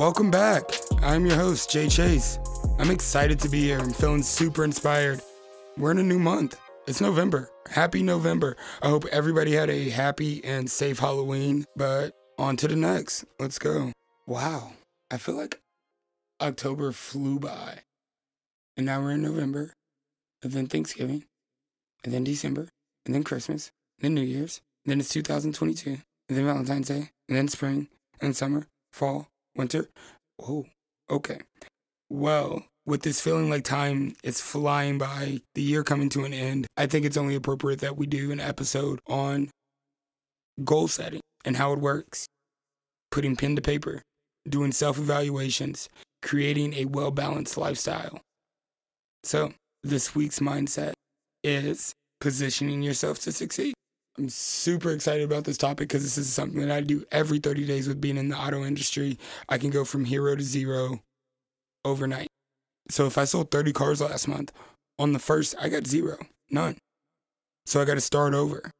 Welcome back. I'm your host, Jay Chase. I'm excited to be here. I'm feeling super inspired. We're in a new month. It's November. Happy November. I hope everybody had a happy and safe Halloween. But on to the next. Let's go. Wow. I feel like October flew by. And now we're in November. And then Thanksgiving. And then December. And then Christmas. And then New Year's. And then it's 2022. And then Valentine's Day. And then spring. And summer. Fall. Winter. Oh, okay. Well, with this feeling like time is flying by, the year coming to an end, I think it's only appropriate that we do an episode on goal setting and how it works, putting pen to paper, doing self evaluations, creating a well balanced lifestyle. So, this week's mindset is positioning yourself to succeed. I'm super excited about this topic because this is something that I do every 30 days with being in the auto industry. I can go from hero to zero overnight. So if I sold 30 cars last month, on the first, I got zero, none. So I got to start over.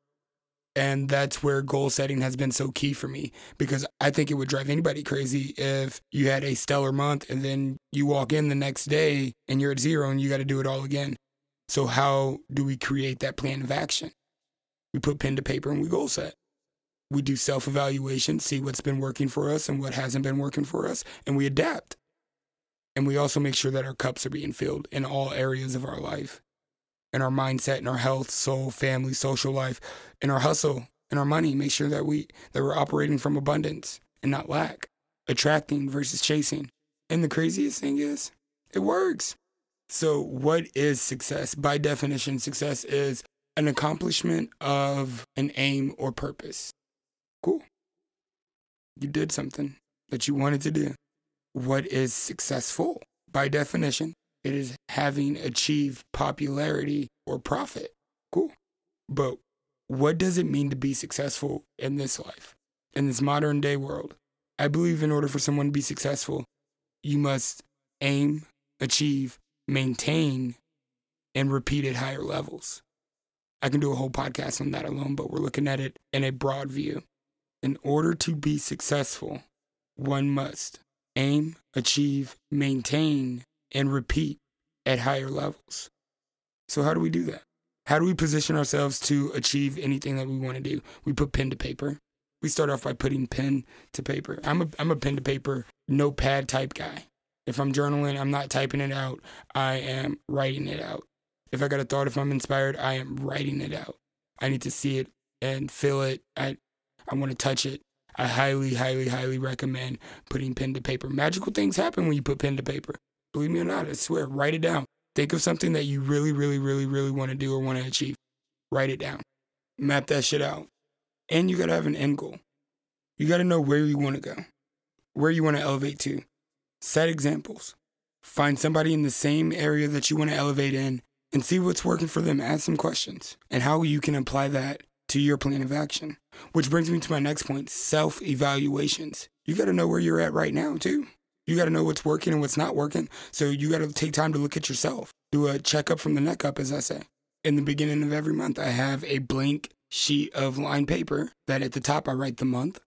And that's where goal setting has been so key for me because I think it would drive anybody crazy if you had a stellar month and then you walk in the next day and you're at zero and you got to do it all again. So, how do we create that plan of action? We put pen to paper and we goal set. We do self evaluation, see what's been working for us and what hasn't been working for us, and we adapt. And we also make sure that our cups are being filled in all areas of our life in our mindset, in our health, soul, family, social life, in our hustle, in our money. Make sure that we that we're operating from abundance and not lack, attracting versus chasing. And the craziest thing is, it works. So, what is success? By definition, success is an accomplishment of an aim or purpose. Cool. You did something that you wanted to do. What is successful? By definition, it is having achieved popularity or profit. Cool. But what does it mean to be successful in this life, in this modern day world? I believe in order for someone to be successful, you must aim, achieve, maintain, and repeat at higher levels. I can do a whole podcast on that alone, but we're looking at it in a broad view. In order to be successful, one must aim, achieve, maintain, and repeat at higher levels. So, how do we do that? How do we position ourselves to achieve anything that we want to do? We put pen to paper. We start off by putting pen to paper. I'm a, I'm a pen to paper, notepad type guy. If I'm journaling, I'm not typing it out, I am writing it out. If I got a thought, if I'm inspired, I am writing it out. I need to see it and feel it. I, I want to touch it. I highly, highly, highly recommend putting pen to paper. Magical things happen when you put pen to paper. Believe me or not, I swear, write it down. Think of something that you really, really, really, really want to do or want to achieve. Write it down. Map that shit out. And you got to have an end goal. You got to know where you want to go, where you want to elevate to. Set examples. Find somebody in the same area that you want to elevate in and see what's working for them. Ask some questions and how you can apply that to your plan of action. Which brings me to my next point self evaluations. You got to know where you're at right now, too. You got to know what's working and what's not working. So you got to take time to look at yourself. Do a checkup from the neck up, as I say. In the beginning of every month, I have a blank sheet of lined paper that at the top I write the month.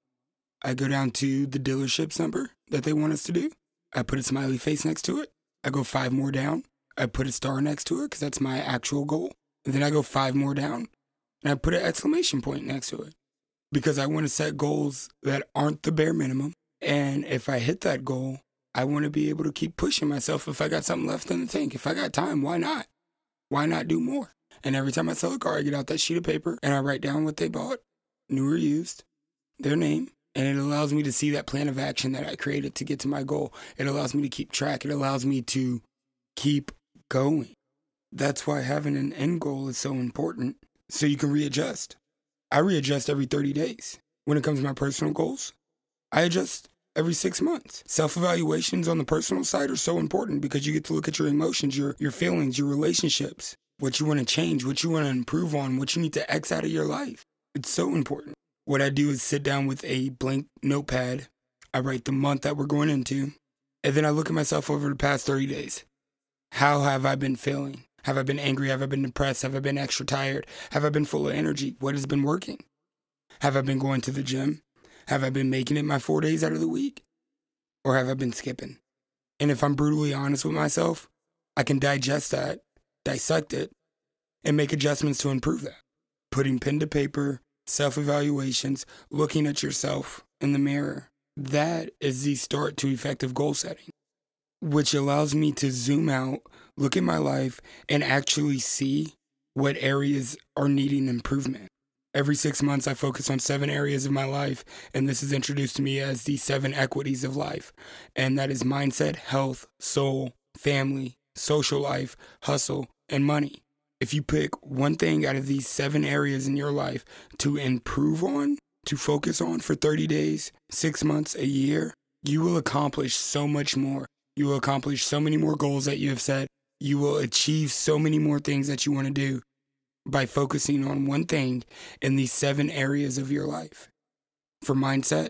I go down to the dealership's number that they want us to do. I put a smiley face next to it. I go five more down. I put a star next to it because that's my actual goal. And then I go five more down and I put an exclamation point next to it because I want to set goals that aren't the bare minimum. And if I hit that goal, I want to be able to keep pushing myself if I got something left in the tank. If I got time, why not? Why not do more? And every time I sell a car, I get out that sheet of paper and I write down what they bought, new or used, their name, and it allows me to see that plan of action that I created to get to my goal. It allows me to keep track. It allows me to keep going. That's why having an end goal is so important so you can readjust. I readjust every 30 days. When it comes to my personal goals, I adjust every six months. Self evaluations on the personal side are so important because you get to look at your emotions, your, your feelings, your relationships, what you want to change, what you want to improve on, what you need to X out of your life. It's so important. What I do is sit down with a blank notepad. I write the month that we're going into, and then I look at myself over the past 30 days. How have I been feeling? Have I been angry? Have I been depressed? Have I been extra tired? Have I been full of energy? What has been working? Have I been going to the gym? Have I been making it my four days out of the week? Or have I been skipping? And if I'm brutally honest with myself, I can digest that, dissect it, and make adjustments to improve that. Putting pen to paper, self evaluations, looking at yourself in the mirror. That is the start to effective goal setting, which allows me to zoom out, look at my life, and actually see what areas are needing improvement. Every six months, I focus on seven areas of my life, and this is introduced to me as the seven equities of life. And that is mindset, health, soul, family, social life, hustle, and money. If you pick one thing out of these seven areas in your life to improve on, to focus on for 30 days, six months, a year, you will accomplish so much more. You will accomplish so many more goals that you have set. You will achieve so many more things that you want to do by focusing on one thing in these seven areas of your life. For mindset,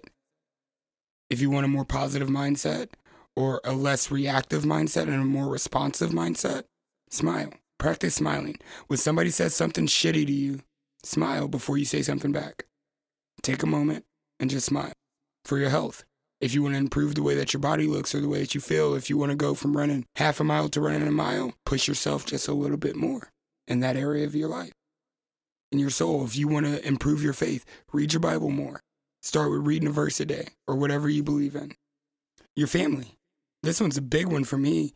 if you want a more positive mindset or a less reactive mindset and a more responsive mindset, smile. Practice smiling. When somebody says something shitty to you, smile before you say something back. Take a moment and just smile. For your health, if you want to improve the way that your body looks or the way that you feel, if you want to go from running half a mile to running a mile, push yourself just a little bit more in that area of your life. In your soul, if you want to improve your faith, read your Bible more. Start with reading a verse a day or whatever you believe in. Your family. This one's a big one for me.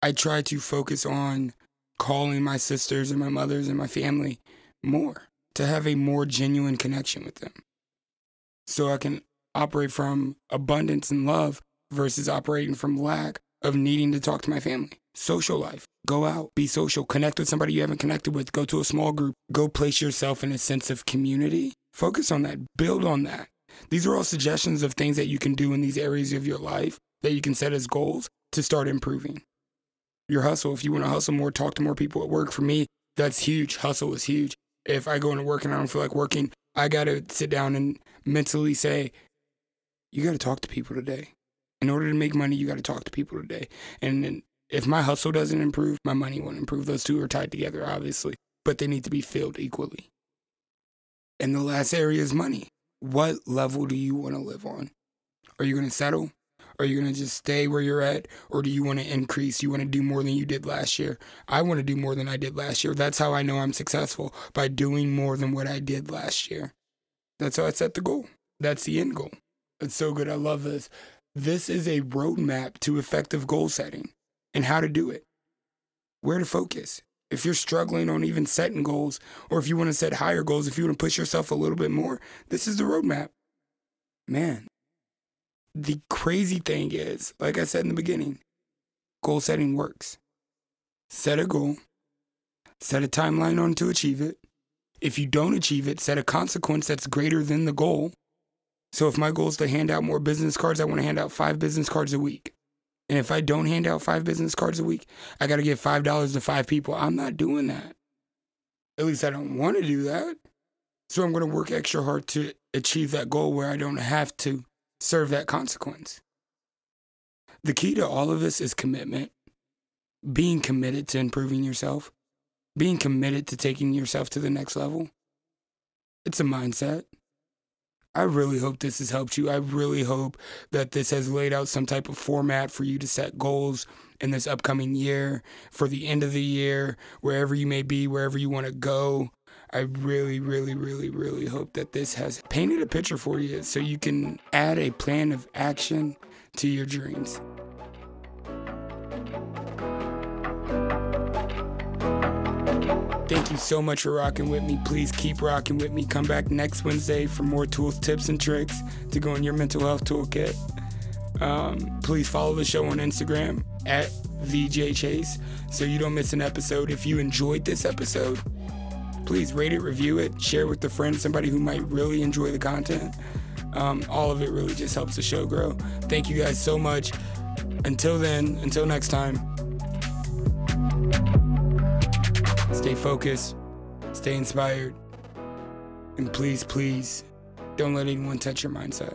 I try to focus on calling my sisters and my mothers and my family more to have a more genuine connection with them. So I can operate from abundance and love versus operating from lack of needing to talk to my family. Social life. Go out, be social, connect with somebody you haven't connected with, go to a small group, go place yourself in a sense of community. Focus on that, build on that. These are all suggestions of things that you can do in these areas of your life that you can set as goals to start improving. Your hustle, if you want to hustle more, talk to more people at work. For me, that's huge. Hustle is huge. If I go into work and I don't feel like working, I got to sit down and mentally say, you got to talk to people today. In order to make money, you got to talk to people today. And if my hustle doesn't improve, my money won't improve. Those two are tied together, obviously, but they need to be filled equally. And the last area is money. What level do you want to live on? Are you going to settle? Are you going to just stay where you're at? Or do you want to increase? You want to do more than you did last year? I want to do more than I did last year. That's how I know I'm successful by doing more than what I did last year. That's how I set the goal. That's the end goal. It's so good. I love this. This is a roadmap to effective goal setting and how to do it, where to focus. If you're struggling on even setting goals, or if you want to set higher goals, if you want to push yourself a little bit more, this is the roadmap. Man, the crazy thing is, like I said in the beginning, goal setting works. Set a goal, set a timeline on to achieve it. If you don't achieve it, set a consequence that's greater than the goal. So if my goal is to hand out more business cards, I want to hand out five business cards a week. And if I don't hand out five business cards a week, I got to give $5 to five people. I'm not doing that. At least I don't want to do that. So I'm going to work extra hard to achieve that goal where I don't have to serve that consequence. The key to all of this is commitment. Being committed to improving yourself, being committed to taking yourself to the next level. It's a mindset. I really hope this has helped you. I really hope that this has laid out some type of format for you to set goals in this upcoming year, for the end of the year, wherever you may be, wherever you want to go. I really, really, really, really hope that this has painted a picture for you so you can add a plan of action to your dreams. Thank you so much for rocking with me. Please keep rocking with me. Come back next Wednesday for more tools, tips, and tricks to go in your mental health toolkit. Um, please follow the show on Instagram at VJ Chase so you don't miss an episode. If you enjoyed this episode, please rate it, review it, share it with a friend, somebody who might really enjoy the content. Um, all of it really just helps the show grow. Thank you guys so much. Until then, until next time, focused, stay inspired, and please, please don't let anyone touch your mindset.